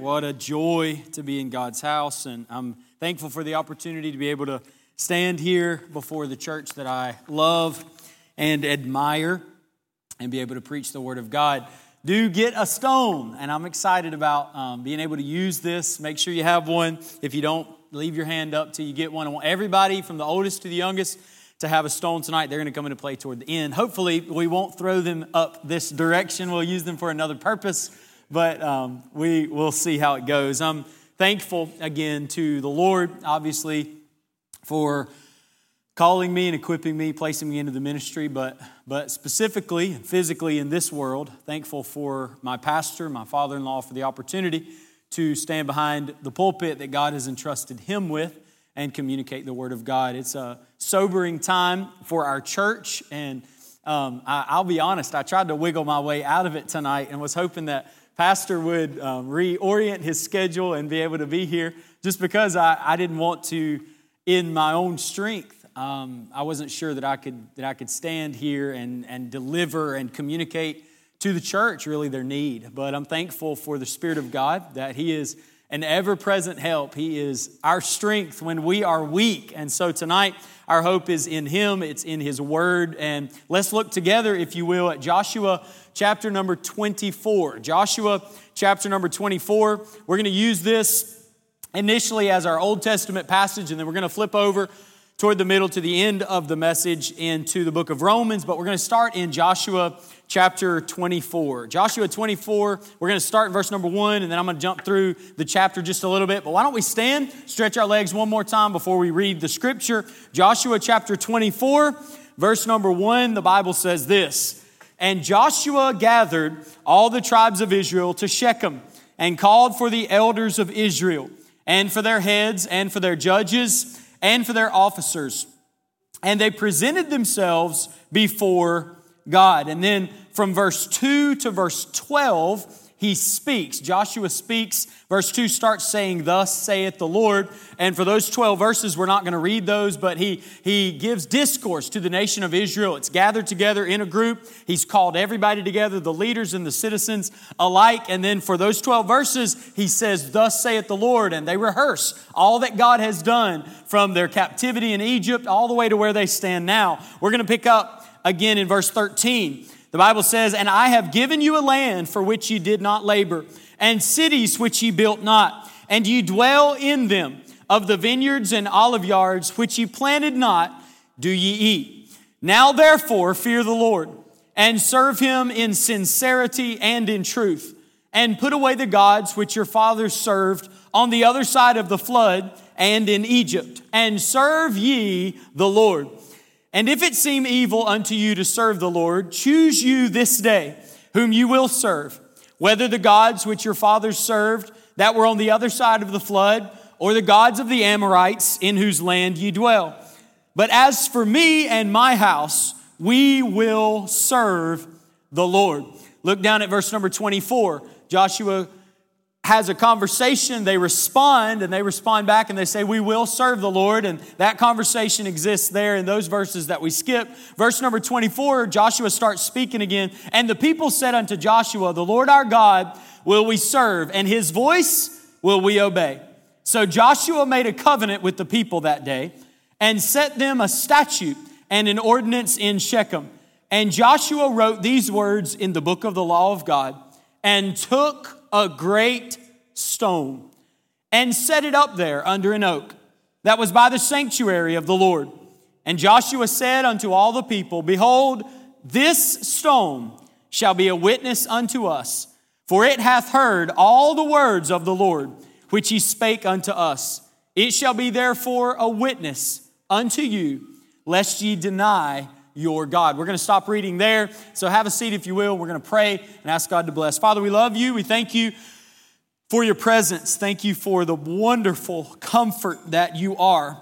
What a joy to be in God's house. And I'm thankful for the opportunity to be able to stand here before the church that I love and admire and be able to preach the Word of God. Do get a stone. And I'm excited about um, being able to use this. Make sure you have one. If you don't, leave your hand up till you get one. I want everybody from the oldest to the youngest to have a stone tonight. They're going to come into play toward the end. Hopefully, we won't throw them up this direction. We'll use them for another purpose but um, we will see how it goes. I'm thankful again to the Lord, obviously, for calling me and equipping me, placing me into the ministry, but, but specifically, physically in this world, thankful for my pastor, my father in law, for the opportunity to stand behind the pulpit that God has entrusted him with and communicate the Word of God. It's a sobering time for our church, and um, I, will be honest, I tried to wiggle my way out of it tonight and was hoping that Pastor would um, reorient his schedule and be able to be here just because I, I didn't want to, in my own strength, um, I wasn't sure that I could, that I could stand here and, and deliver and communicate to the church really their need. But I'm thankful for the Spirit of God that He is an ever present help. He is our strength when we are weak. And so tonight, our hope is in Him, it's in His Word. And let's look together, if you will, at Joshua chapter number 24. Joshua chapter number 24. We're going to use this initially as our Old Testament passage, and then we're going to flip over toward the middle to the end of the message into the book of Romans, but we're going to start in Joshua chapter 24. Joshua 24, we're going to start in verse number one, and then I'm going to jump through the chapter just a little bit. But why don't we stand, stretch our legs one more time before we read the scripture? Joshua chapter 24, verse number one, the Bible says this. And Joshua gathered all the tribes of Israel to Shechem and called for the elders of Israel and for their heads and for their judges and for their officers. And they presented themselves before God. And then from verse 2 to verse 12, he speaks. Joshua speaks. Verse 2 starts saying, Thus saith the Lord. And for those 12 verses, we're not going to read those, but he, he gives discourse to the nation of Israel. It's gathered together in a group. He's called everybody together, the leaders and the citizens alike. And then for those 12 verses, he says, Thus saith the Lord. And they rehearse all that God has done from their captivity in Egypt all the way to where they stand now. We're going to pick up again in verse 13. The Bible says, And I have given you a land for which ye did not labor, and cities which ye built not, and ye dwell in them. Of the vineyards and olive yards which ye planted not, do ye eat. Now therefore fear the Lord, and serve him in sincerity and in truth, and put away the gods which your fathers served on the other side of the flood and in Egypt, and serve ye the Lord. And if it seem evil unto you to serve the Lord, choose you this day whom you will serve, whether the gods which your fathers served that were on the other side of the flood, or the gods of the Amorites in whose land ye dwell. But as for me and my house, we will serve the Lord. Look down at verse number 24. Joshua has a conversation, they respond, and they respond back and they say, We will serve the Lord. And that conversation exists there in those verses that we skip. Verse number 24, Joshua starts speaking again. And the people said unto Joshua, The Lord our God will we serve, and his voice will we obey. So Joshua made a covenant with the people that day and set them a statute and an ordinance in Shechem. And Joshua wrote these words in the book of the law of God and took a great stone and set it up there under an oak that was by the sanctuary of the Lord. And Joshua said unto all the people, Behold, this stone shall be a witness unto us, for it hath heard all the words of the Lord, which he spake unto us. It shall be therefore a witness unto you, lest ye deny your God. We're going to stop reading there. So have a seat if you will. We're going to pray and ask God to bless. Father, we love you. We thank you for your presence. Thank you for the wonderful comfort that you are.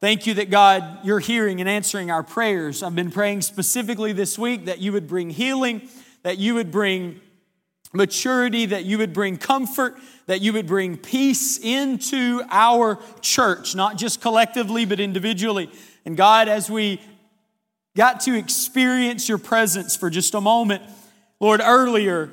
Thank you that God, you're hearing and answering our prayers. I've been praying specifically this week that you would bring healing, that you would bring maturity, that you would bring comfort, that you would bring peace into our church, not just collectively, but individually. And God, as we got to experience your presence for just a moment. Lord, earlier,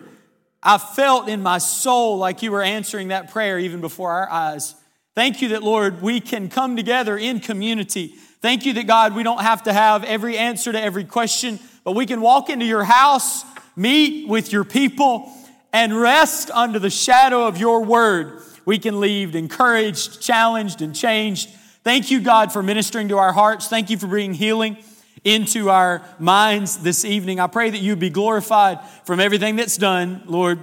I felt in my soul like you were answering that prayer even before our eyes. Thank you that, Lord, we can come together in community. Thank you that, God, we don't have to have every answer to every question, but we can walk into your house, meet with your people, and rest under the shadow of your word. We can leave encouraged, challenged, and changed. Thank you, God, for ministering to our hearts. Thank you for bringing healing into our minds this evening. I pray that you be glorified from everything that's done, Lord,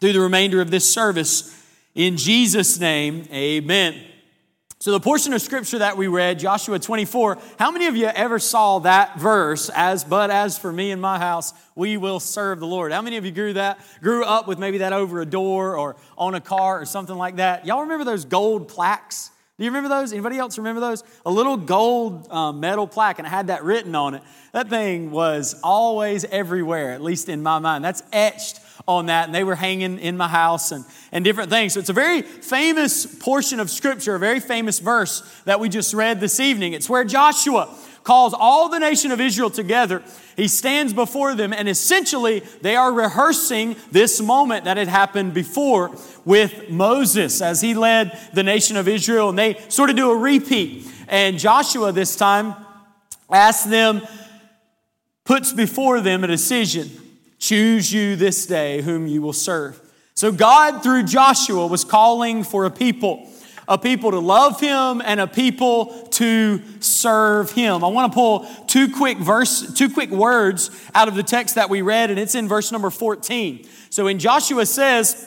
through the remainder of this service. In Jesus' name, amen. So, the portion of scripture that we read, Joshua 24, how many of you ever saw that verse, as but as for me and my house, we will serve the Lord? How many of you grew that, grew up with maybe that over a door or on a car or something like that? Y'all remember those gold plaques? Do you remember those? Anybody else remember those? A little gold um, metal plaque, and it had that written on it. That thing was always everywhere, at least in my mind. That's etched on that, and they were hanging in my house and, and different things. So it's a very famous portion of Scripture, a very famous verse that we just read this evening. It's where Joshua calls all the nation of Israel together. He stands before them, and essentially they are rehearsing this moment that had happened before with Moses as he led the nation of Israel, and they sort of do a repeat. And Joshua this time asks them, puts before them a decision choose you this day whom you will serve. So God, through Joshua, was calling for a people a people to love him and a people to serve him. I want to pull two quick verse two quick words out of the text that we read and it's in verse number 14. So in Joshua says,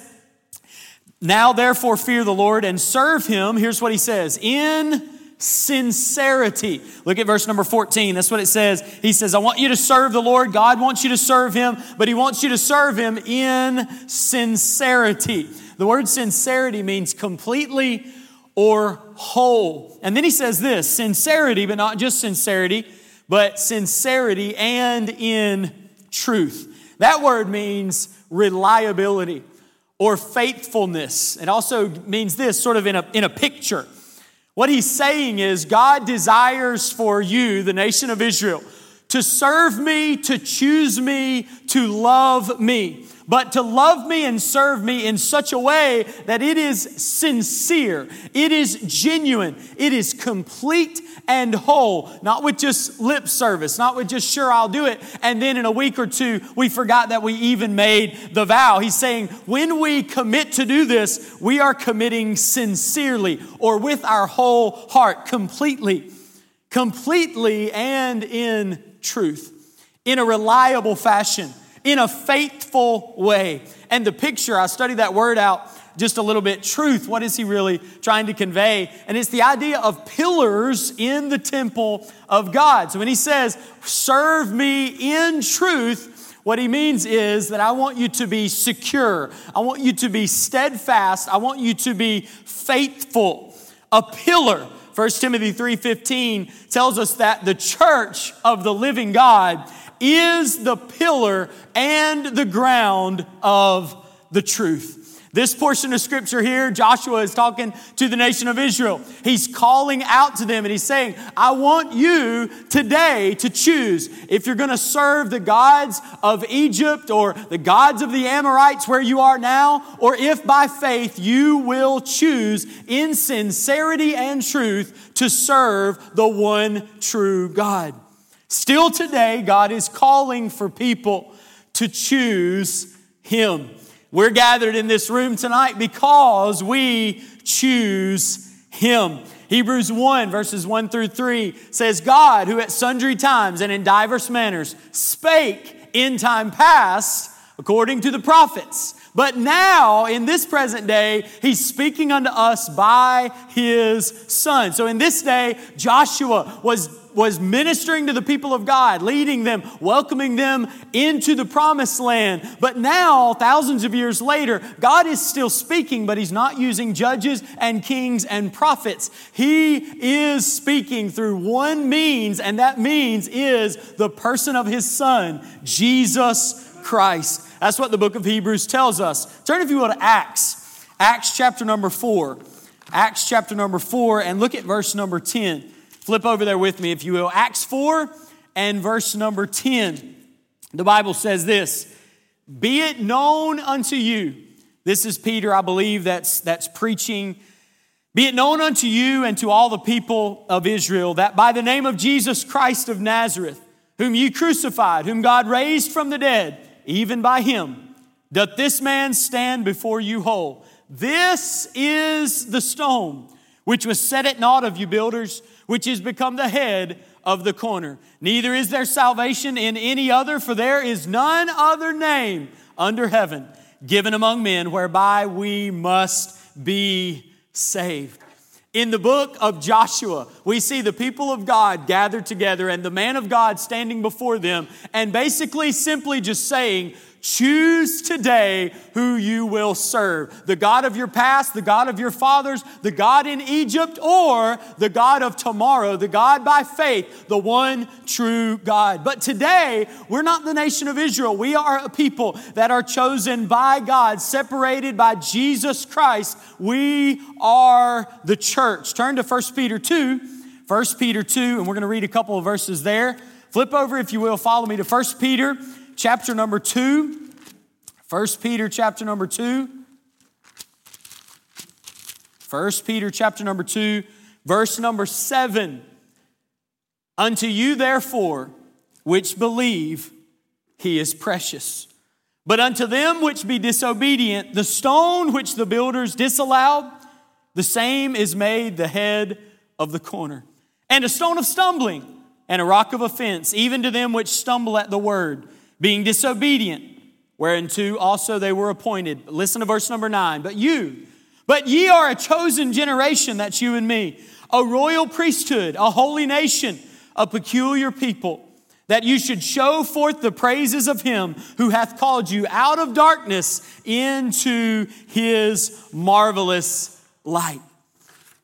"Now therefore fear the Lord and serve him." Here's what he says, "In sincerity. Look at verse number 14. That's what it says. He says, I want you to serve the Lord. God wants you to serve him, but he wants you to serve him in sincerity. The word sincerity means completely or whole. And then he says this sincerity, but not just sincerity, but sincerity and in truth. That word means reliability or faithfulness. It also means this sort of in a, in a picture. What he's saying is God desires for you, the nation of Israel, to serve me, to choose me, to love me but to love me and serve me in such a way that it is sincere, it is genuine, it is complete and whole, not with just lip service, not with just sure I'll do it, and then in a week or two we forgot that we even made the vow. He's saying when we commit to do this, we are committing sincerely or with our whole heart, completely, completely and in truth, in a reliable fashion in a faithful way. And the picture, I studied that word out just a little bit. Truth, what is he really trying to convey? And it's the idea of pillars in the temple of God. So when he says, serve me in truth, what he means is that I want you to be secure. I want you to be steadfast. I want you to be faithful. A pillar. 1 Timothy 3:15 tells us that the church of the living God is the pillar and the ground of the truth. This portion of scripture here, Joshua is talking to the nation of Israel. He's calling out to them and he's saying, I want you today to choose if you're going to serve the gods of Egypt or the gods of the Amorites where you are now, or if by faith you will choose in sincerity and truth to serve the one true God. Still today, God is calling for people to choose Him. We're gathered in this room tonight because we choose Him. Hebrews 1, verses 1 through 3 says, God, who at sundry times and in diverse manners spake in time past according to the prophets. But now, in this present day, he's speaking unto us by his son. So in this day, Joshua was was ministering to the people of God, leading them, welcoming them into the promised land. But now, thousands of years later, God is still speaking, but He's not using judges and kings and prophets. He is speaking through one means, and that means is the person of His Son, Jesus Christ. That's what the book of Hebrews tells us. Turn, if you will, to Acts, Acts chapter number four. Acts chapter number four, and look at verse number 10. Flip over there with me, if you will. Acts 4 and verse number 10. The Bible says this Be it known unto you. This is Peter, I believe, that's, that's preaching. Be it known unto you and to all the people of Israel that by the name of Jesus Christ of Nazareth, whom you crucified, whom God raised from the dead, even by him, doth this man stand before you whole. This is the stone which was set at naught of you builders, which is become the head of the corner. Neither is there salvation in any other, for there is none other name under heaven given among men whereby we must be saved. In the book of Joshua, we see the people of God gathered together and the man of God standing before them and basically simply just saying, Choose today who you will serve the God of your past, the God of your fathers, the God in Egypt, or the God of tomorrow, the God by faith, the one true God. But today, we're not the nation of Israel. We are a people that are chosen by God, separated by Jesus Christ. We are the church. Turn to 1 Peter 2. 1 Peter 2, and we're going to read a couple of verses there. Flip over, if you will, follow me to 1 Peter chapter number 2. 1 Peter chapter number 2. 1 Peter chapter number 2, verse number 7. Unto you, therefore, which believe, he is precious. But unto them which be disobedient, the stone which the builders disallowed, the same is made the head of the corner, and a stone of stumbling, and a rock of offense, even to them which stumble at the word being disobedient, whereunto also they were appointed. Listen to verse number nine. But you, but ye are a chosen generation, that's you and me, a royal priesthood, a holy nation, a peculiar people, that you should show forth the praises of him who hath called you out of darkness into his marvelous light.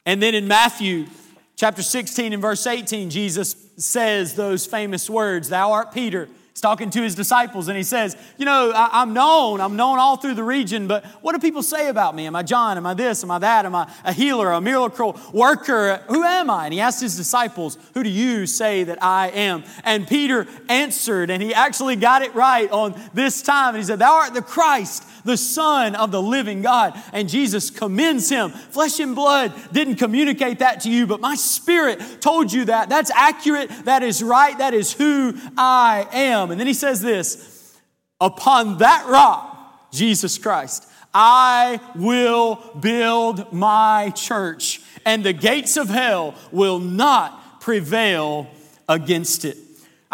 And then in Matthew chapter 16 and verse 18, Jesus says those famous words Thou art Peter He's talking to his disciples and he says, You know, I, am known, I'm known all through the region, but what do people say about me? Am I John? Am I this? Am I that? Am I a healer, a miracle worker? Who am I? And he asked his disciples, Who do you say that I am? And Peter answered, and he actually got it right on this time. And he said, Thou art the Christ the Son of the living God. And Jesus commends him. Flesh and blood didn't communicate that to you, but my spirit told you that. That's accurate. That is right. That is who I am. And then he says this Upon that rock, Jesus Christ, I will build my church, and the gates of hell will not prevail against it.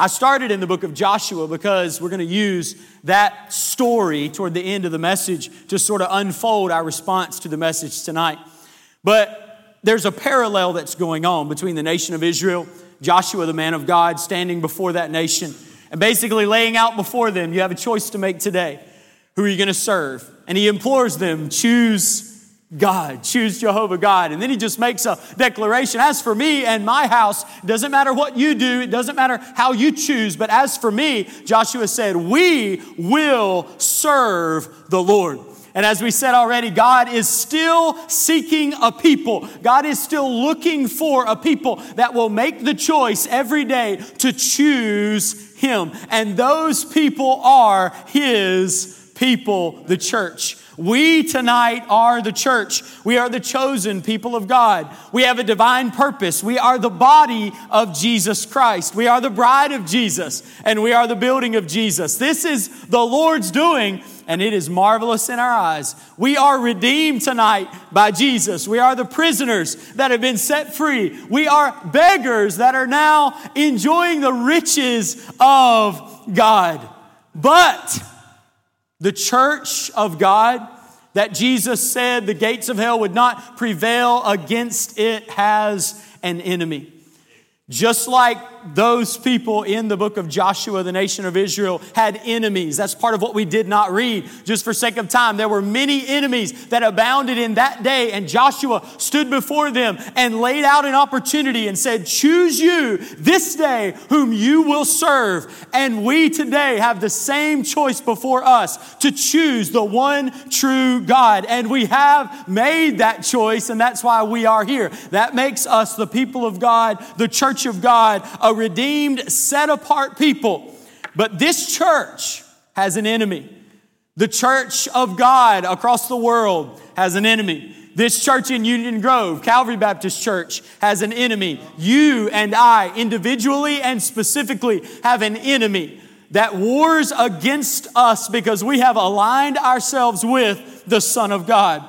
I started in the book of Joshua because we're going to use that story toward the end of the message to sort of unfold our response to the message tonight. But there's a parallel that's going on between the nation of Israel, Joshua, the man of God, standing before that nation, and basically laying out before them, you have a choice to make today. Who are you going to serve? And he implores them, choose God, choose Jehovah God. And then he just makes a declaration. As for me and my house, doesn't matter what you do, it doesn't matter how you choose, but as for me, Joshua said, we will serve the Lord. And as we said already, God is still seeking a people. God is still looking for a people that will make the choice every day to choose Him. And those people are His people, the church. We tonight are the church. We are the chosen people of God. We have a divine purpose. We are the body of Jesus Christ. We are the bride of Jesus, and we are the building of Jesus. This is the Lord's doing, and it is marvelous in our eyes. We are redeemed tonight by Jesus. We are the prisoners that have been set free. We are beggars that are now enjoying the riches of God. But the church of God that Jesus said the gates of hell would not prevail against it has an enemy. Just like those people in the book of Joshua, the nation of Israel, had enemies. That's part of what we did not read. Just for sake of time, there were many enemies that abounded in that day, and Joshua stood before them and laid out an opportunity and said, Choose you this day whom you will serve. And we today have the same choice before us to choose the one true God. And we have made that choice, and that's why we are here. That makes us the people of God, the church of God, redeemed, set apart people. But this church has an enemy. The church of God across the world has an enemy. This church in Union Grove, Calvary Baptist Church, has an enemy. You and I, individually and specifically, have an enemy that wars against us because we have aligned ourselves with the Son of God.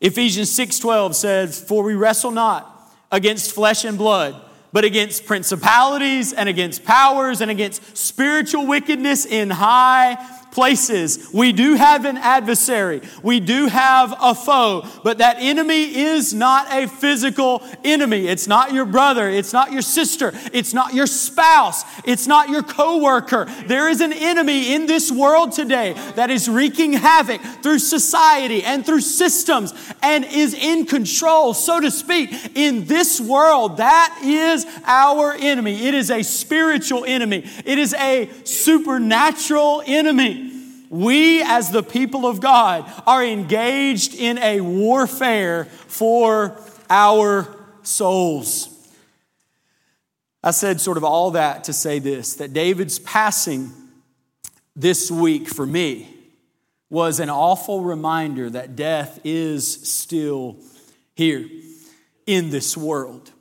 Ephesians 6:12 says, "For we wrestle not against flesh and blood, but against principalities and against powers and against spiritual wickedness in high places. We do have an adversary. We do have a foe, but that enemy is not a physical enemy. It's not your brother. It's not your sister. It's not your spouse. It's not your coworker. There is an enemy in this world today that is wreaking havoc through society and through systems and is in control, so to speak, in this world. That is our enemy. It is a spiritual enemy. It is a supernatural enemy. We, as the people of God, are engaged in a warfare for our souls. I said sort of all that to say this that David's passing this week for me was an awful reminder that death is still here in this world.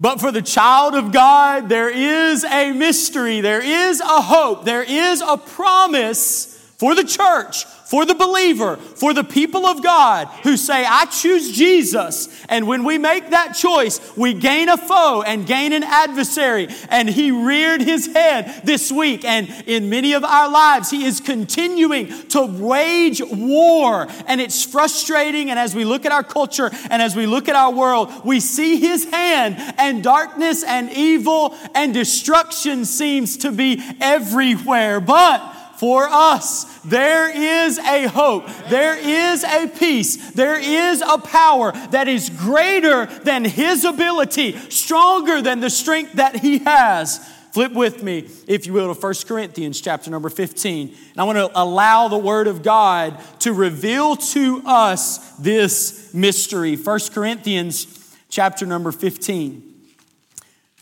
But for the child of God, there is a mystery, there is a hope, there is a promise for the church for the believer, for the people of God who say, I choose Jesus. And when we make that choice, we gain a foe and gain an adversary. And he reared his head this week. And in many of our lives, he is continuing to wage war. And it's frustrating. And as we look at our culture and as we look at our world, we see his hand and darkness and evil and destruction seems to be everywhere. But for us. There is a hope. There is a peace. There is a power that is greater than his ability, stronger than the strength that he has. Flip with me, if you will, to 1 Corinthians chapter number 15. And I want to allow the Word of God to reveal to us this mystery. 1 Corinthians chapter number 15.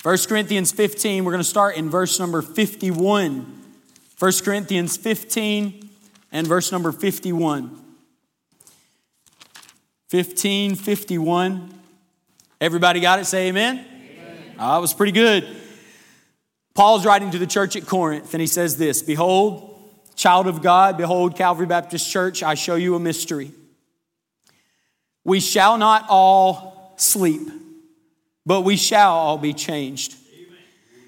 1 Corinthians 15, we're going to start in verse number 51. 1 Corinthians 15 and verse number 51. 15, 51. Everybody got it? Say amen. amen. Ah, oh, that was pretty good. Paul's writing to the church at Corinth, and he says this Behold, child of God, behold, Calvary Baptist Church, I show you a mystery. We shall not all sleep, but we shall all be changed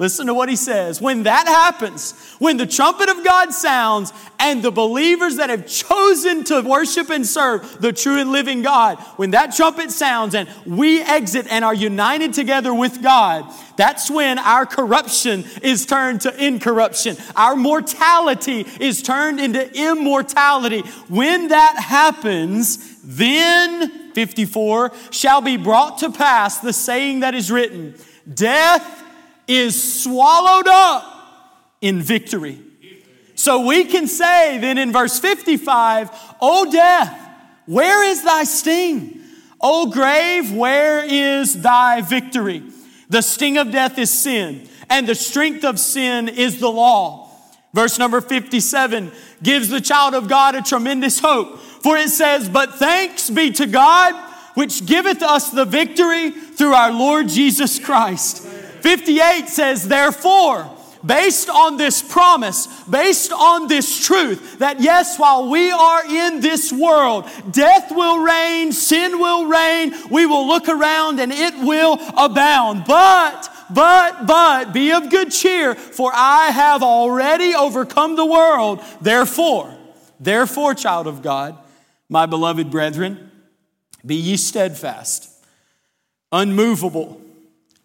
Listen to what he says. When that happens, when the trumpet of God sounds and the believers that have chosen to worship and serve the true and living God, when that trumpet sounds and we exit and are united together with God, that's when our corruption is turned to incorruption. Our mortality is turned into immortality. When that happens, then, 54, shall be brought to pass the saying that is written, Death is swallowed up in victory. So we can say then in verse 55, O death, where is thy sting? O grave, where is thy victory? The sting of death is sin, and the strength of sin is the law. Verse number 57 gives the child of God a tremendous hope, for it says, But thanks be to God, which giveth us the victory through our Lord Jesus Christ. 58 says, Therefore, based on this promise, based on this truth, that yes, while we are in this world, death will reign, sin will reign, we will look around and it will abound. But, but, but, be of good cheer, for I have already overcome the world. Therefore, therefore, child of God, my beloved brethren, be ye steadfast, unmovable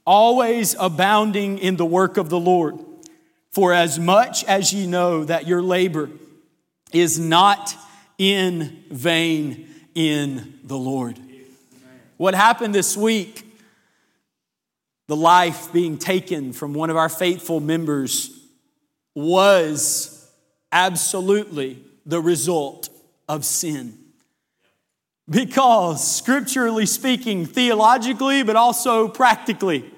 always abounding in the work of the Lord. For as much as ye know that your labor is not in vain in the Lord. What happened this week, the life being taken from one of our faithful members, was absolutely the result of sin. Because, scripturally speaking, theologically, but also practically,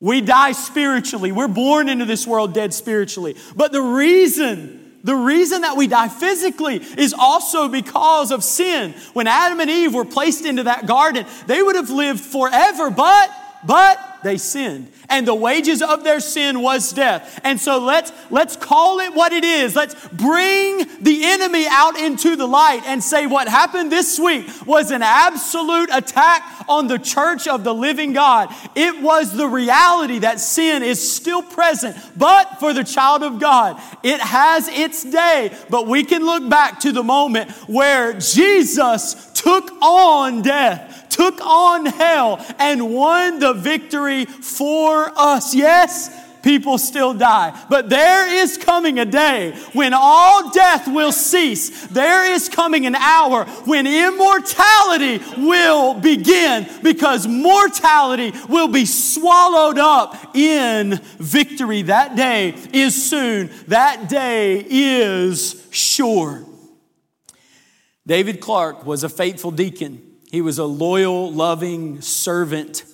we die spiritually. We're born into this world dead spiritually. But the reason the reason that we die physically is also because of sin. When Adam and Eve were placed into that garden, they would have lived forever, but, but they sinned. And the wages of their sin was death. And so let's, let's call it what it is. Let's bring the enemy out into the light and say what happened this week was an absolute attack on the church of the living God. It was the reality that sin is still present, but for the child of God, it has its day. But we can look back to the moment where Jesus took on death took on hell and won the victory for us. Yes, people still die. But there is coming a day when all death will cease. There is coming an hour when immortality will begin because mortality will be swallowed up in victory. That day is soon. That day is sure. David Clark was a faithful deacon he was a loyal, loving servant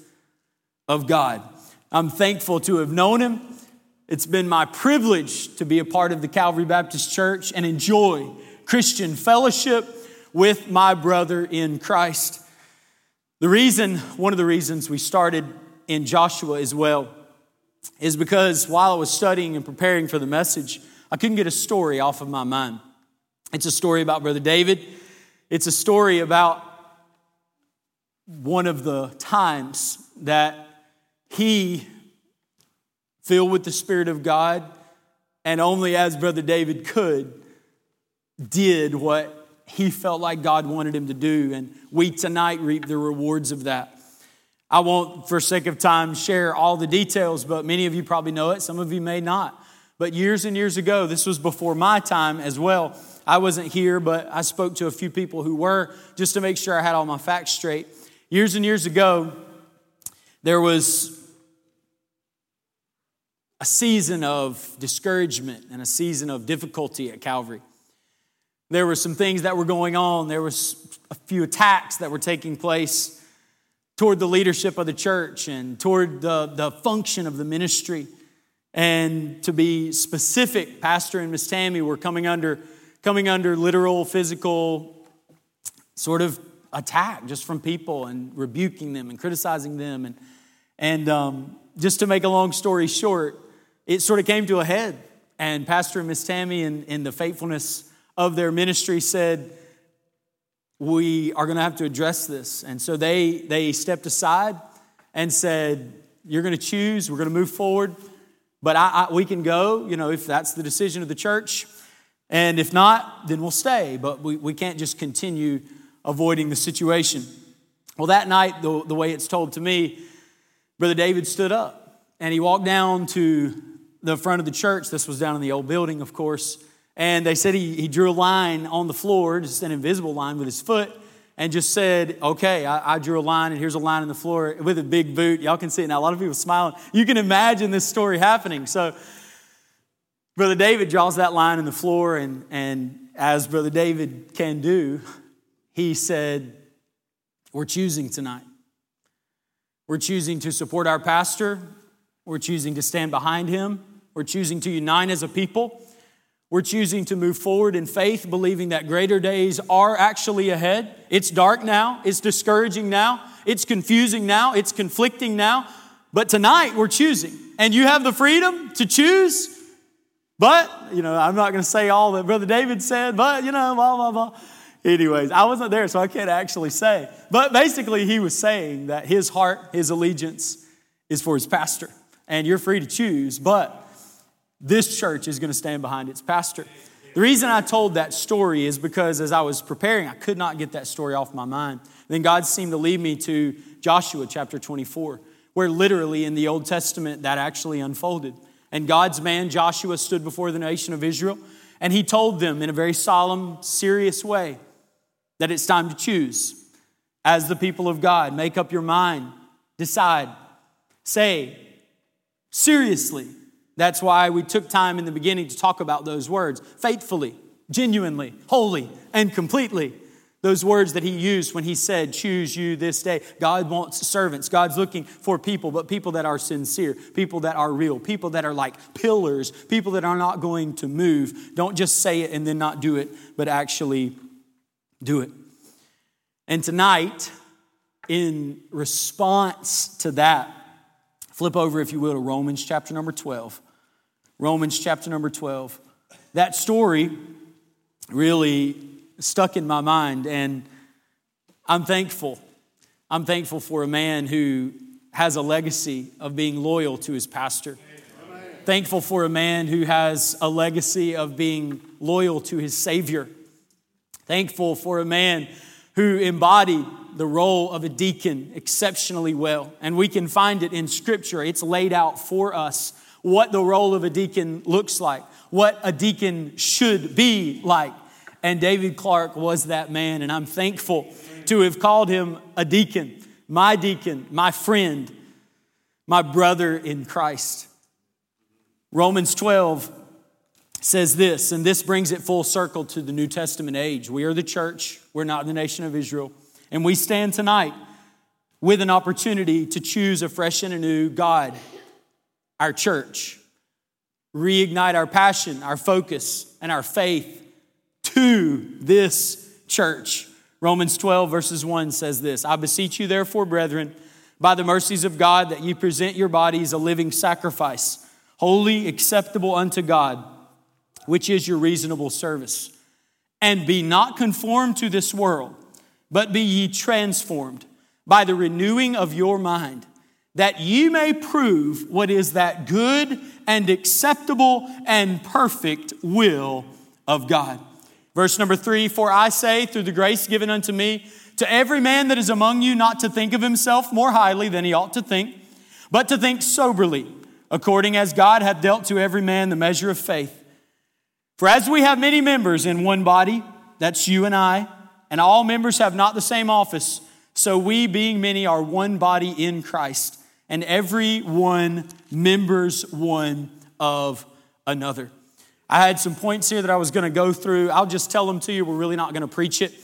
of God. I'm thankful to have known him. It's been my privilege to be a part of the Calvary Baptist Church and enjoy Christian fellowship with my brother in Christ. The reason, one of the reasons we started in Joshua as well, is because while I was studying and preparing for the message, I couldn't get a story off of my mind. It's a story about Brother David. It's a story about one of the times that he, filled with the Spirit of God, and only as Brother David could, did what he felt like God wanted him to do. And we tonight reap the rewards of that. I won't, for sake of time, share all the details, but many of you probably know it. Some of you may not. But years and years ago, this was before my time as well. I wasn't here, but I spoke to a few people who were just to make sure I had all my facts straight. Years and years ago, there was a season of discouragement and a season of difficulty at Calvary. There were some things that were going on. There was a few attacks that were taking place toward the leadership of the church and toward the, the function of the ministry. And to be specific, Pastor and Miss Tammy were coming under, coming under literal, physical, sort of attack just from people and rebuking them and criticizing them. And, and um, just to make a long story short, it sort of came to a head. And Pastor and Miss Tammy, in, in the faithfulness of their ministry, said, We are going to have to address this. And so they, they stepped aside and said, You're going to choose, we're going to move forward. But I, I, we can go, you know, if that's the decision of the church. And if not, then we'll stay. But we, we can't just continue avoiding the situation. Well, that night, the, the way it's told to me, Brother David stood up and he walked down to the front of the church. This was down in the old building, of course. And they said he, he drew a line on the floor, just an invisible line with his foot, and just said, Okay, I, I, drew a line, and here's a line in the floor with a big boot. Y'all can see it now. A lot of people smiling. You can imagine this story happening. So, Brother David draws that line in the floor, and, and as Brother David can do, he said, We're choosing tonight. We're choosing to support our pastor. We're choosing to stand behind him. We're choosing to unite as a people. We're choosing to move forward in faith, believing that greater days are actually ahead. It's dark now. It's discouraging now. It's confusing now. It's conflicting now. But tonight we're choosing. And you have the freedom to choose. But, you know, I'm not going to say all that Brother David said, but, you know, blah, blah, blah. Anyways, I wasn't there, so I can't actually say. But basically, he was saying that his heart, his allegiance is for his pastor. And you're free to choose, but this church is going to stand behind its pastor. The reason I told that story is because as I was preparing, I could not get that story off my mind. Then God seemed to lead me to Joshua chapter 24, where literally in the Old Testament that actually unfolded. And God's man Joshua stood before the nation of Israel And he told them in a very solemn, serious way that it's time to choose. As the people of God, make up your mind, decide, say, seriously. That's why we took time in the beginning to talk about those words faithfully, genuinely, wholly, and completely. Those words that he used when he said, Choose you this day. God wants servants. God's looking for people, but people that are sincere, people that are real, people that are like pillars, people that are not going to move. Don't just say it and then not do it, but actually do it. And tonight, in response to that, flip over, if you will, to Romans chapter number 12. Romans chapter number 12. That story really stuck in my mind, and I'm thankful. I'm thankful for a man who has a legacy of being loyal to his pastor. Thankful for a man who has a legacy of being loyal to his Savior. Thankful for a man who embodied the role of a deacon exceptionally well. And we can find it in Scripture. It's laid out for us what the role of a deacon looks like, what a deacon should be like. And David Clark was that man, and I'm thankful to have called him a deacon, my deacon, my friend, my brother in Christ. Romans 12 says this, and this brings it full circle to the New Testament age. We are the church, we're not the nation of Israel. And we stand tonight with an opportunity to choose afresh and anew God, our church, reignite our passion, our focus, and our faith to this church. Romans 12, verses 1 says this I beseech you, therefore, brethren, by the mercies of God, that you present your bodies a living sacrifice, holy, acceptable unto God, which is your reasonable service. And be not conformed to this world, but be ye transformed by the renewing of your mind, that ye may prove what is that good and acceptable and perfect will of God. Verse number three For I say, through the grace given unto me, to every man that is among you not to think of himself more highly than he ought to think, but to think soberly, according as God hath dealt to every man the measure of faith. For as we have many members in one body, that's you and I, and all members have not the same office, so we, being many, are one body in Christ, and every one members one of another. I had some points here that I was going to go through. I'll just tell them to you. We're really not going to preach it.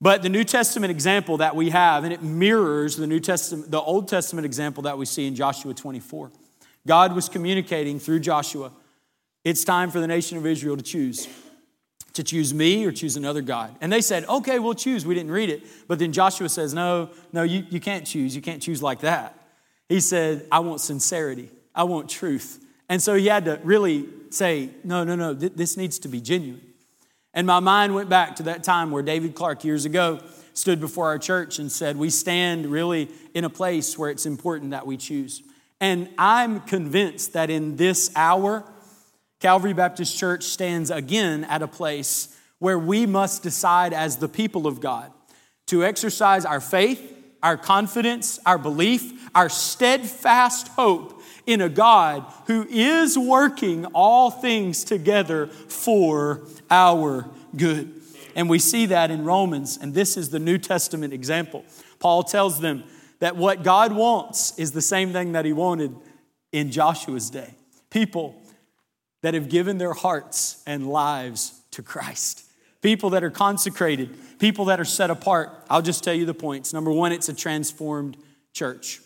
But the New Testament example that we have, and it mirrors the New Testament, the Old Testament example that we see in Joshua 24. God was communicating through Joshua. It's time for the nation of Israel to choose. To choose me or choose another God. And they said, okay, we'll choose. We didn't read it. But then Joshua says, no, no, you, you can't choose. You can't choose like that. He said, I want sincerity. I want truth. And so he had to really say, no, no, no, th- this needs to be genuine. And my mind went back to that time where David Clark years ago stood before our church and said, We stand really in a place where it's important that we choose. And I'm convinced that in this hour, Calvary Baptist Church stands again at a place where we must decide as the people of God to exercise our faith, our confidence, our belief, our steadfast hope in a God who is working all things together for our good. And we see that in Romans, and this is the New Testament example. Paul tells them that what God wants is the same thing that he wanted in Joshua's day people that have given their hearts and lives to Christ. People that are consecrated, people that are set apart. I'll just tell you the points. Number one, it's a transformed church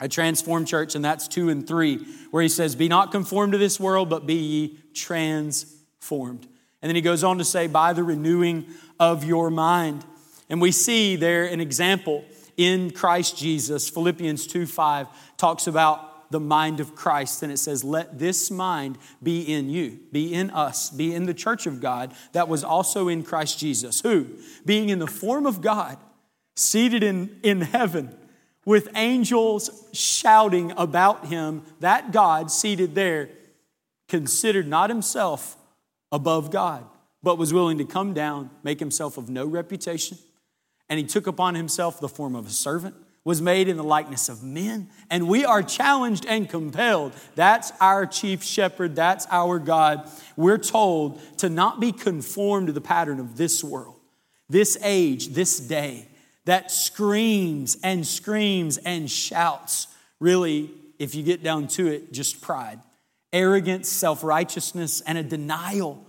a transformed church, and that's two and three, where he says, Be not conformed to this world, but be ye transformed. And then he goes on to say, By the renewing of your mind. And we see there an example in Christ Jesus. Philippians 2 5 talks about the mind of Christ, and it says, Let this mind be in you, be in us, be in the church of God that was also in Christ Jesus, who, being in the form of God, seated in, in heaven, with angels shouting about him, that God seated there considered not himself above God, but was willing to come down, make himself of no reputation. And he took upon himself the form of a servant, was made in the likeness of men, and we are challenged and compelled. That's our chief shepherd, that's our God. We're told to not be conformed to the pattern of this world, this age, this day, that screams and screams and shouts. Really, if you get down to it, just pride, arrogance, self righteousness, and a denial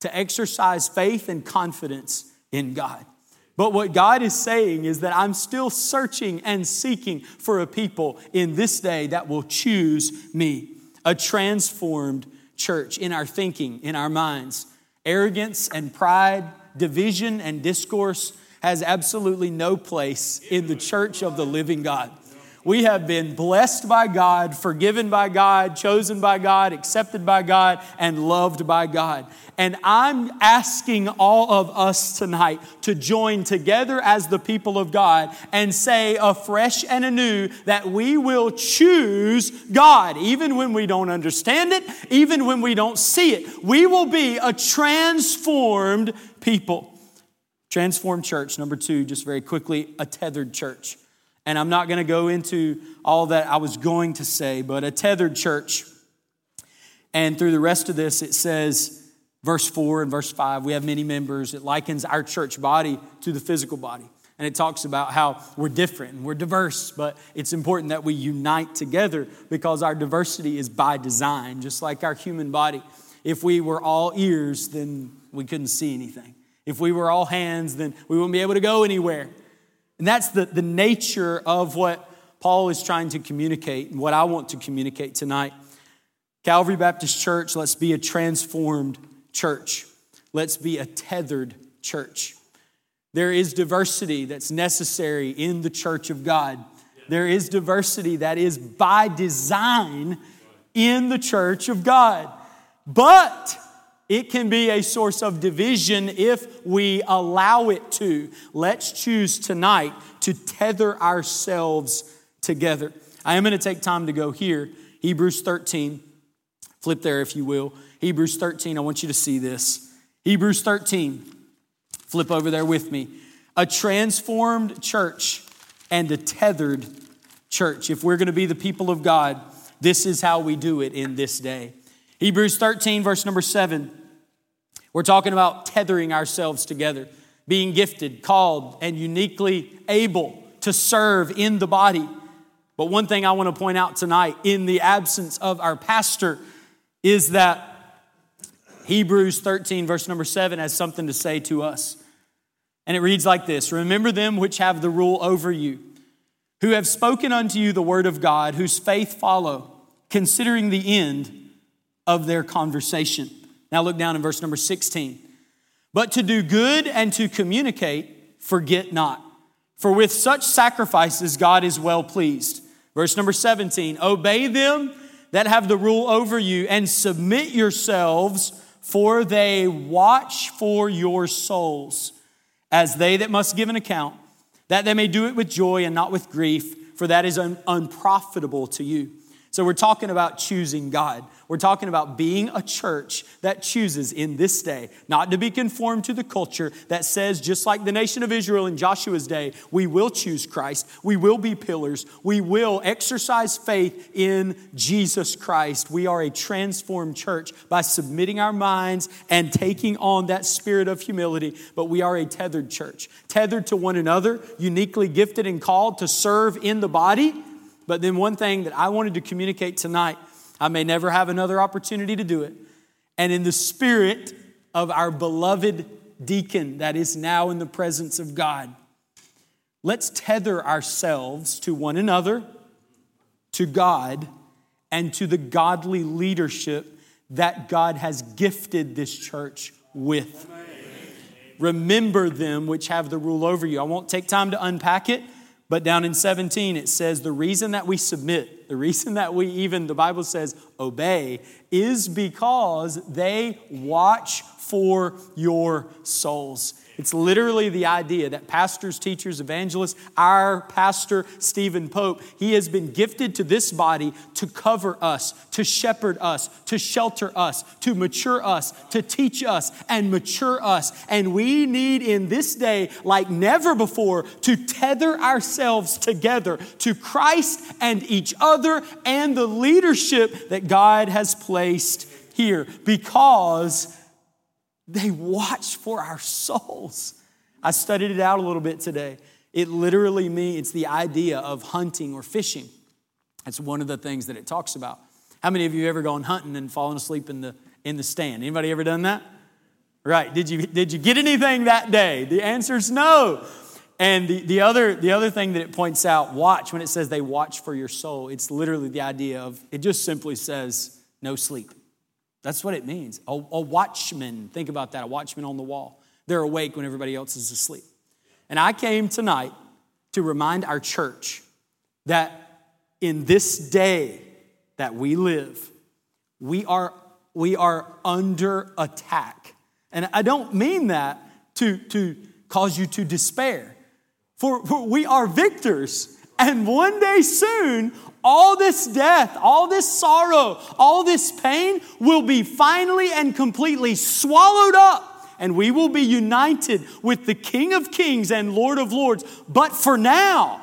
to exercise faith and confidence in God. But what God is saying is that I'm still searching and seeking for a people in this day that will choose me, a transformed church in our thinking, in our minds. Arrogance and pride, division and discourse has absolutely no place in the church of the living God. We have been blessed by God, forgiven by God, chosen by God, accepted by God, and loved by God. And I'm asking all of us tonight to join together as the people of God and say afresh and anew that we will choose God, even when we don't understand it, even when we don't see it. We will be a transformed people. Transformed church. Number two, just very quickly, a tethered church. And I'm not going to go into all that I was going to say, but a tethered church. And through the rest of this, it says, verse 4 and verse 5, we have many members. It likens our church body to the physical body. And it talks about how we're different and we're diverse, but it's important that we unite together because our diversity is by design, just like our human body. If we were all ears, then we couldn't see anything. If we were all hands, then we wouldn't be able to go anywhere. And that's the, the nature of what Paul is trying to communicate and what I want to communicate tonight. Calvary Baptist Church, let's be a transformed church. Let's be a tethered church. There is diversity that's necessary in the church of God. There is diversity that is by design in the church of God. But it can be a source of division if we allow it to. Let's choose tonight to tether ourselves together. I am going to take time to go here. Hebrews 13. Flip there if you will. Hebrews 13, I want you to see this. Hebrews 13. Flip over there with me. A transformed church and a tethered church. If we're going to be the people of God, this is how we do it in this day. Hebrews 13, verse number 7. We're talking about tethering ourselves together, being gifted, called, and uniquely able to serve in the body. But one thing I want to point out tonight, in the absence of our pastor, is that Hebrews 13, verse number 7, has something to say to us. And it reads like this Remember them which have the rule over you, who have spoken unto you the word of God, whose faith follow, considering the end of their conversation. Now look down in verse number 16. But to do good and to communicate, forget not. For with such sacrifices God is well pleased. Verse number 17 Obey them that have the rule over you and submit yourselves, for they watch for your souls, as they that must give an account, that they may do it with joy and not with grief, for that is un- unprofitable to you. So we're talking about choosing God. We're talking about being a church that chooses in this day not to be conformed to the culture that says, just like the nation of Israel in Joshua's day, we will choose Christ. We will be pillars. We will exercise faith in Jesus Christ. We are a transformed church by submitting our minds and taking on that spirit of humility. But we are a tethered church, tethered to one another, uniquely gifted and called to serve in the body but then, one thing that I wanted to communicate tonight, I may never have another opportunity to do it. And in the spirit of our beloved deacon that is now in the presence of God, let's tether ourselves to one another, to God, and to the godly leadership that God has gifted this church with. Remember them which have the rule over you. I won't take time to unpack it. But down in 17, it says the reason that we submit, the reason that we even, the Bible says, obey, is because they watch for your souls. It's literally the idea that pastors, teachers, evangelists, our pastor, Stephen Pope, he has been gifted to this body to cover us, to shepherd us, to shelter us, to mature us, to teach us and mature us. And we need in this day, like never before, to tether ourselves together to Christ and each other and the leadership that God has placed here because they watch for our souls. I studied it out a little bit today. It literally means it's the idea of hunting or fishing. That's one of the things that it talks about. How many of you ever gone hunting and fallen asleep in the in the stand? Anybody ever done that? Right. Did you did you get anything that day? The answer is no. And the, the, other, the other thing that it points out, watch, when it says they watch for your soul, it's literally the idea of, it just simply says no sleep. That's what it means. A, a watchman, think about that, a watchman on the wall. They're awake when everybody else is asleep. And I came tonight to remind our church that in this day that we live, we are, we are under attack. And I don't mean that to, to cause you to despair, for, for we are victors. And one day soon, all this death, all this sorrow, all this pain will be finally and completely swallowed up. And we will be united with the King of Kings and Lord of Lords. But for now,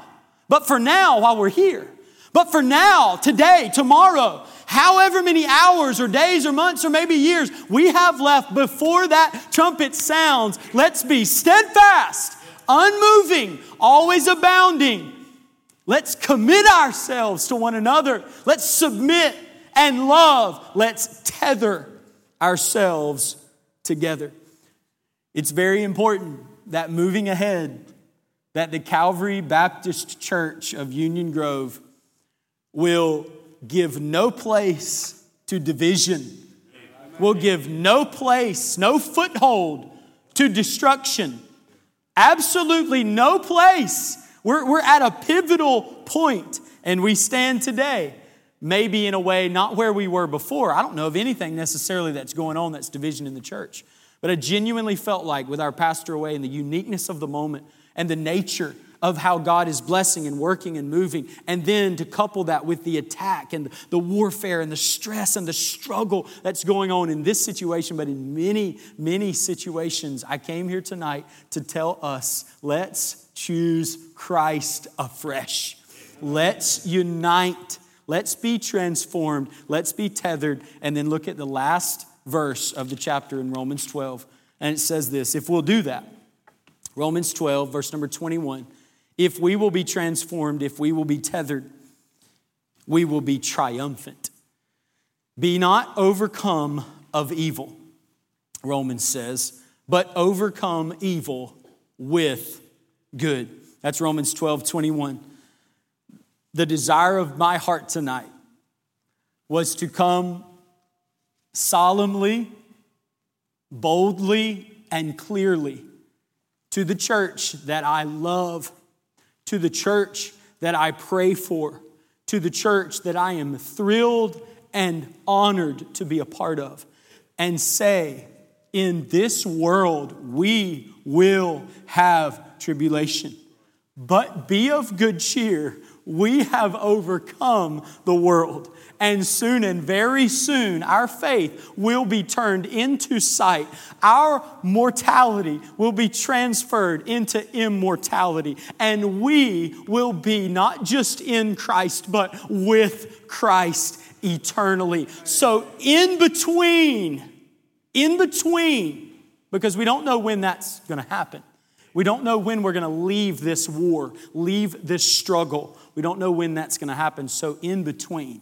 but for now, while we're here, but for now, today, tomorrow, however many hours or days or months or maybe years we have left before that trumpet sounds, let's be steadfast, unmoving, always abounding Let's commit ourselves to one another. Let's submit and love. Let's tether ourselves together. It's very important that moving ahead, that the Calvary Baptist Church of Union Grove will give no place to division, will give no place, no foothold to destruction, absolutely no place we're, we're at a pivotal point, and we stand today, maybe in a way not where we were before. I don't know of anything necessarily that's going on that's division in the church. But I genuinely felt like, with our pastor away and the uniqueness of the moment and the nature of how God is blessing and working and moving, and then to couple that with the attack and the warfare and the stress and the struggle that's going on in this situation, but in many, many situations, I came here tonight to tell us let's choose Christ afresh. Let's unite. Let's be transformed. Let's be tethered. And then look at the last verse of the chapter in Romans 12. And it says this if we'll do that, Romans 12, verse number 21, if we will be transformed, if we will be tethered, we will be triumphant. Be not overcome of evil, Romans says, but overcome evil with good. That's Romans 12, 21. The desire of my heart tonight was to come solemnly, boldly, and clearly to the church that I love, to the church that I pray for, to the church that I am thrilled and honored to be a part of, and say, in this world, we will have tribulation. But be of good cheer. We have overcome the world. And soon and very soon, our faith will be turned into sight. Our mortality will be transferred into immortality. And we will be not just in Christ, but with Christ eternally. So, in between, in between, because we don't know when that's going to happen. We don't know when we're going to leave this war, leave this struggle. We don't know when that's going to happen. So, in between,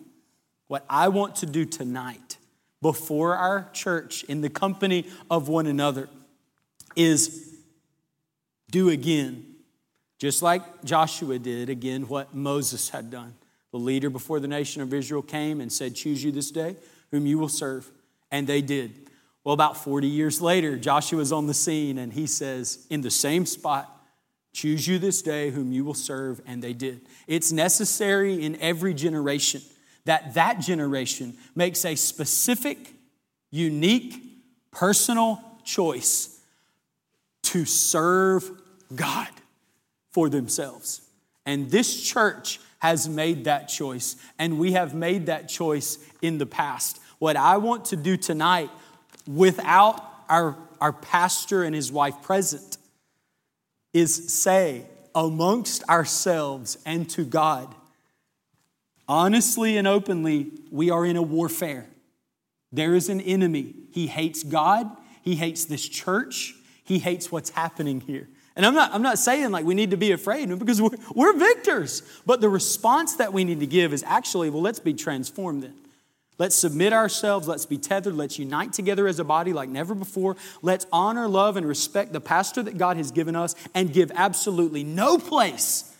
what I want to do tonight before our church, in the company of one another, is do again, just like Joshua did, again, what Moses had done. The leader before the nation of Israel came and said, Choose you this day whom you will serve. And they did. Well, about 40 years later, Joshua's on the scene and he says, in the same spot, choose you this day whom you will serve. And they did. It's necessary in every generation that that generation makes a specific, unique, personal choice to serve God for themselves. And this church has made that choice, and we have made that choice in the past. What I want to do tonight, without our, our pastor and his wife present, is say amongst ourselves and to God, honestly and openly, we are in a warfare. There is an enemy. He hates God, he hates this church, he hates what's happening here. And I'm not, I'm not saying like we need to be afraid because we're, we're victors. But the response that we need to give is actually, well, let's be transformed then. Let's submit ourselves. Let's be tethered. Let's unite together as a body like never before. Let's honor, love, and respect the pastor that God has given us and give absolutely no place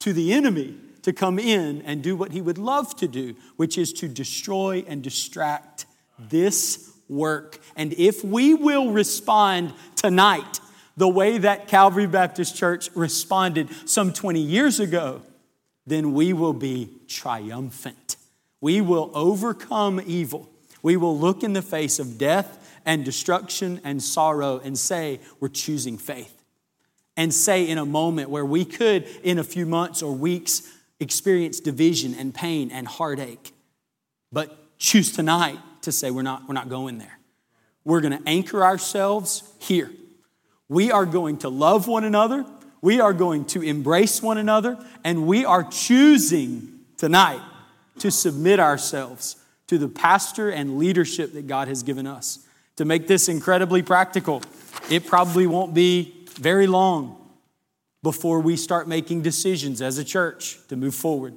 to the enemy to come in and do what he would love to do, which is to destroy and distract this work. And if we will respond tonight the way that Calvary Baptist Church responded some 20 years ago, then we will be triumphant. We will overcome evil. We will look in the face of death and destruction and sorrow and say, We're choosing faith. And say in a moment where we could, in a few months or weeks, experience division and pain and heartache, but choose tonight to say, We're not, we're not going there. We're going to anchor ourselves here. We are going to love one another. We are going to embrace one another. And we are choosing tonight to submit ourselves to the pastor and leadership that God has given us. To make this incredibly practical, it probably won't be very long before we start making decisions as a church to move forward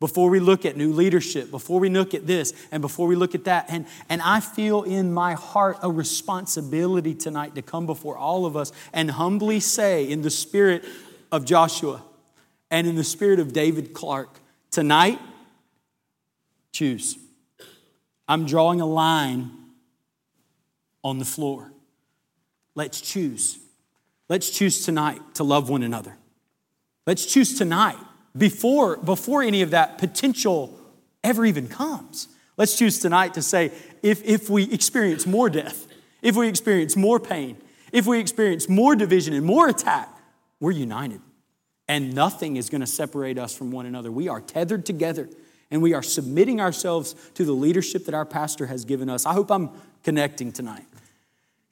before we look at new leadership, before we look at this, and before we look at that. And, and I feel in my heart a responsibility tonight to come before all of us and humbly say, in the spirit of Joshua and in the spirit of David Clark, tonight, choose. I'm drawing a line on the floor. Let's choose. Let's choose tonight to love one another. Let's choose tonight before, before any of that potential ever even comes. Let's choose tonight to say if, if we experience more death, if we experience more pain, if we experience more division and more attack, we're united. And nothing is going to separate us from one another. We are tethered together and we are submitting ourselves to the leadership that our pastor has given us. I hope I'm connecting tonight.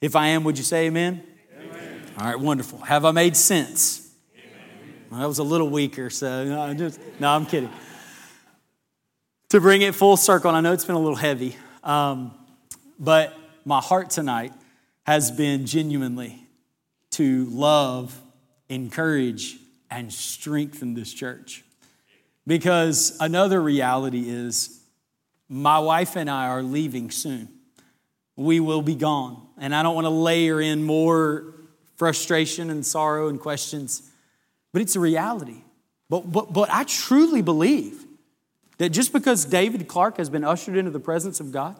If I am, would you say amen? amen. All right, wonderful. Have I made sense? That was a little weaker, so no, just, no, I'm kidding. To bring it full circle, and I know it's been a little heavy, um, but my heart tonight has been genuinely to love, encourage, and strengthen this church. Because another reality is my wife and I are leaving soon. We will be gone. And I don't want to layer in more frustration and sorrow and questions but it's a reality. But, but, but I truly believe that just because David Clark has been ushered into the presence of God,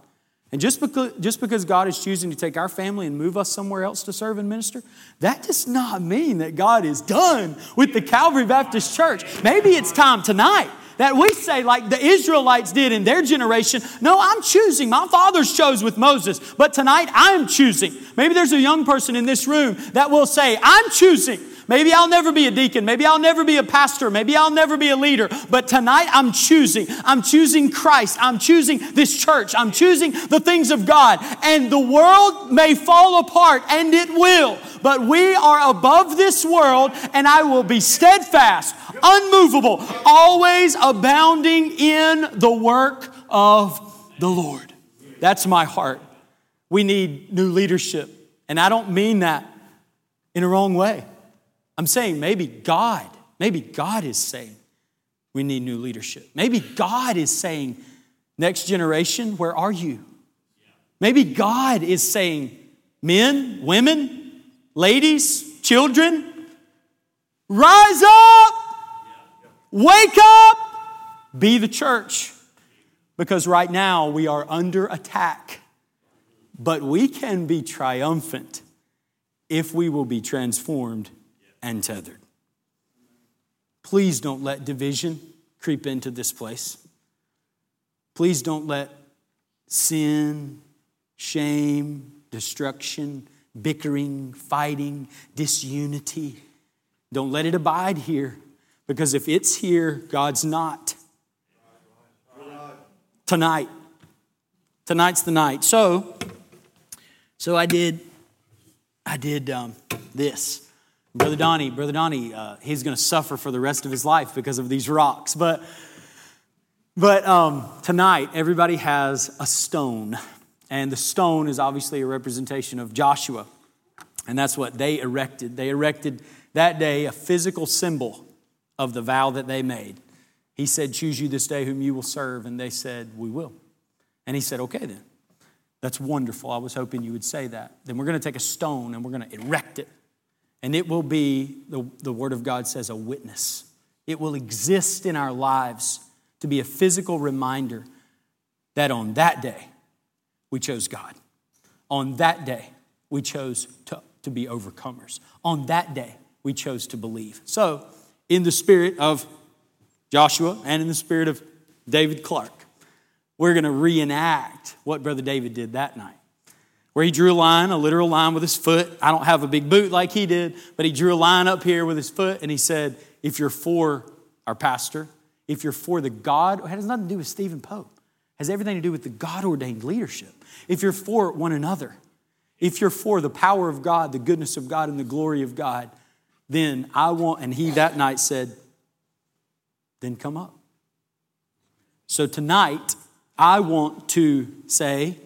and just because, just because God is choosing to take our family and move us somewhere else to serve and minister, that does not mean that God is done with the Calvary Baptist Church. Maybe it's time tonight that we say, like the Israelites did in their generation, no, I'm choosing. My fathers chose with Moses, but tonight I'm choosing. Maybe there's a young person in this room that will say, I'm choosing Maybe I'll never be a deacon. Maybe I'll never be a pastor. Maybe I'll never be a leader. But tonight I'm choosing. I'm choosing Christ. I'm choosing this church. I'm choosing the things of God. And the world may fall apart, and it will. But we are above this world, and I will be steadfast, unmovable, always abounding in the work of the Lord. That's my heart. We need new leadership. And I don't mean that in a wrong way. I'm saying maybe God, maybe God is saying we need new leadership. Maybe God is saying, next generation, where are you? Maybe God is saying, men, women, ladies, children, rise up, wake up, be the church. Because right now we are under attack. But we can be triumphant if we will be transformed and tethered. Please don't let division creep into this place. Please don't let sin, shame, destruction, bickering, fighting, disunity. Don't let it abide here because if it's here, God's not. Tonight. Tonight's the night. So, so I did, I did um, this. Brother Donnie, Brother Donnie, uh, he's going to suffer for the rest of his life because of these rocks. But, but um, tonight, everybody has a stone. And the stone is obviously a representation of Joshua. And that's what they erected. They erected that day a physical symbol of the vow that they made. He said, Choose you this day whom you will serve. And they said, We will. And he said, Okay, then. That's wonderful. I was hoping you would say that. Then we're going to take a stone and we're going to erect it. And it will be, the, the Word of God says, a witness. It will exist in our lives to be a physical reminder that on that day, we chose God. On that day, we chose to, to be overcomers. On that day, we chose to believe. So, in the spirit of Joshua and in the spirit of David Clark, we're going to reenact what Brother David did that night. Where he drew a line, a literal line with his foot. I don't have a big boot like he did, but he drew a line up here with his foot and he said, If you're for our pastor, if you're for the God, it has nothing to do with Stephen Pope, it has everything to do with the God ordained leadership. If you're for one another, if you're for the power of God, the goodness of God, and the glory of God, then I want, and he that night said, Then come up. So tonight, I want to say,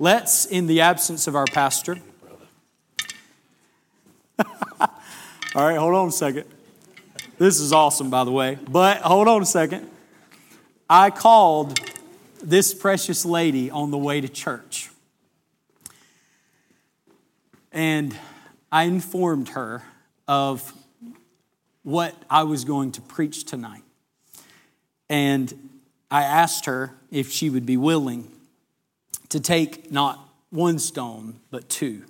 let's, in the absence of our pastor, all right, hold on a second. This is awesome, by the way, but hold on a second. I called this precious lady on the way to church. And I informed her of what I was going to preach tonight. And I asked her if she would be willing to take not one stone, but two.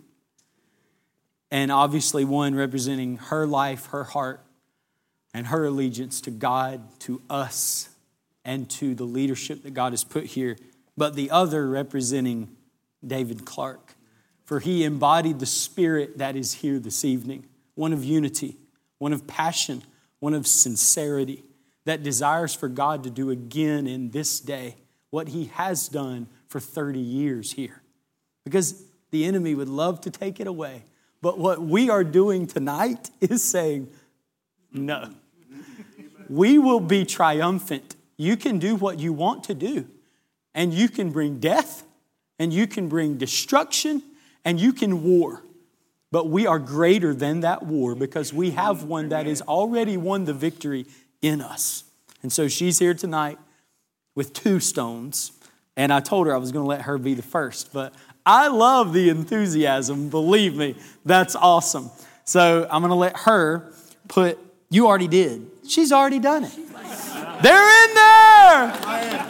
And obviously, one representing her life, her heart, and her allegiance to God, to us, and to the leadership that God has put here, but the other representing David Clark. For he embodied the spirit that is here this evening one of unity, one of passion, one of sincerity that desires for God to do again in this day what he has done for 30 years here. Because the enemy would love to take it away. But what we are doing tonight is saying, no. We will be triumphant. You can do what you want to do, and you can bring death, and you can bring destruction, and you can war. But we are greater than that war because we have one that has already won the victory in us. And so she's here tonight with two stones. And I told her I was going to let her be the first. But I love the enthusiasm. Believe me, that's awesome. So I'm going to let her put, you already did. She's already done it. They're in there.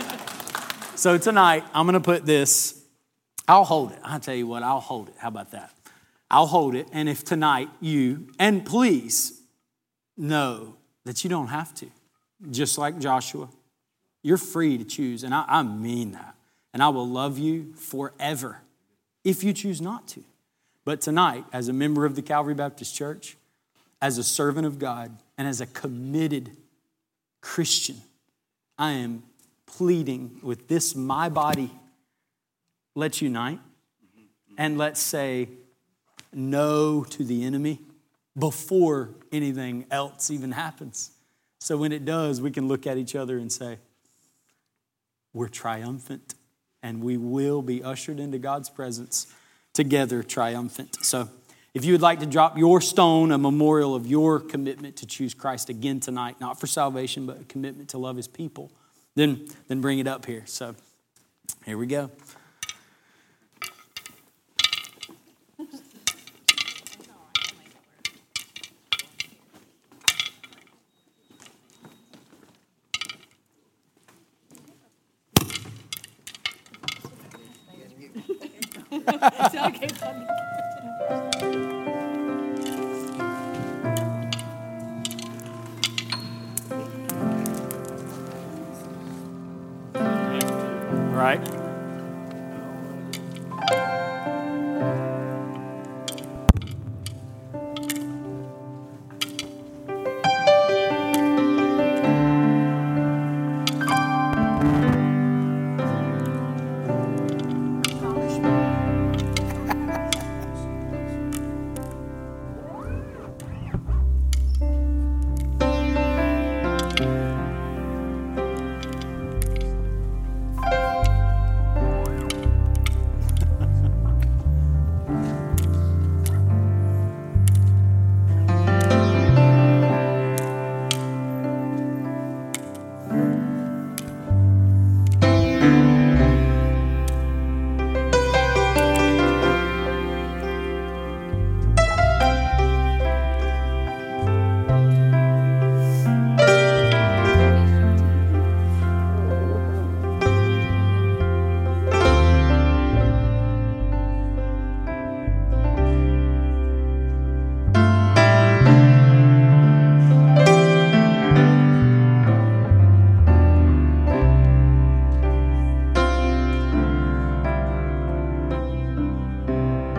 So tonight, I'm going to put this. I'll hold it. I'll tell you what, I'll hold it. How about that? I'll hold it. And if tonight you, and please know that you don't have to just like Joshua. You're free to choose, and I, I, mean that. And I will love you forever if you choose not to. But tonight, as a member of the Calvary Baptist Church, as a servant of God, and as a committed Christian, I am pleading with this, my body, let's unite and let's say no to the enemy before anything else even happens. So when it does, we can look at each other and say, we're triumphant and we will be ushered into God's presence together triumphant. So if you would like to drop your stone, a memorial of your commitment to choose Christ again tonight, not for salvation, but a commitment to love his people, then, then bring it up here. So here we go. Right?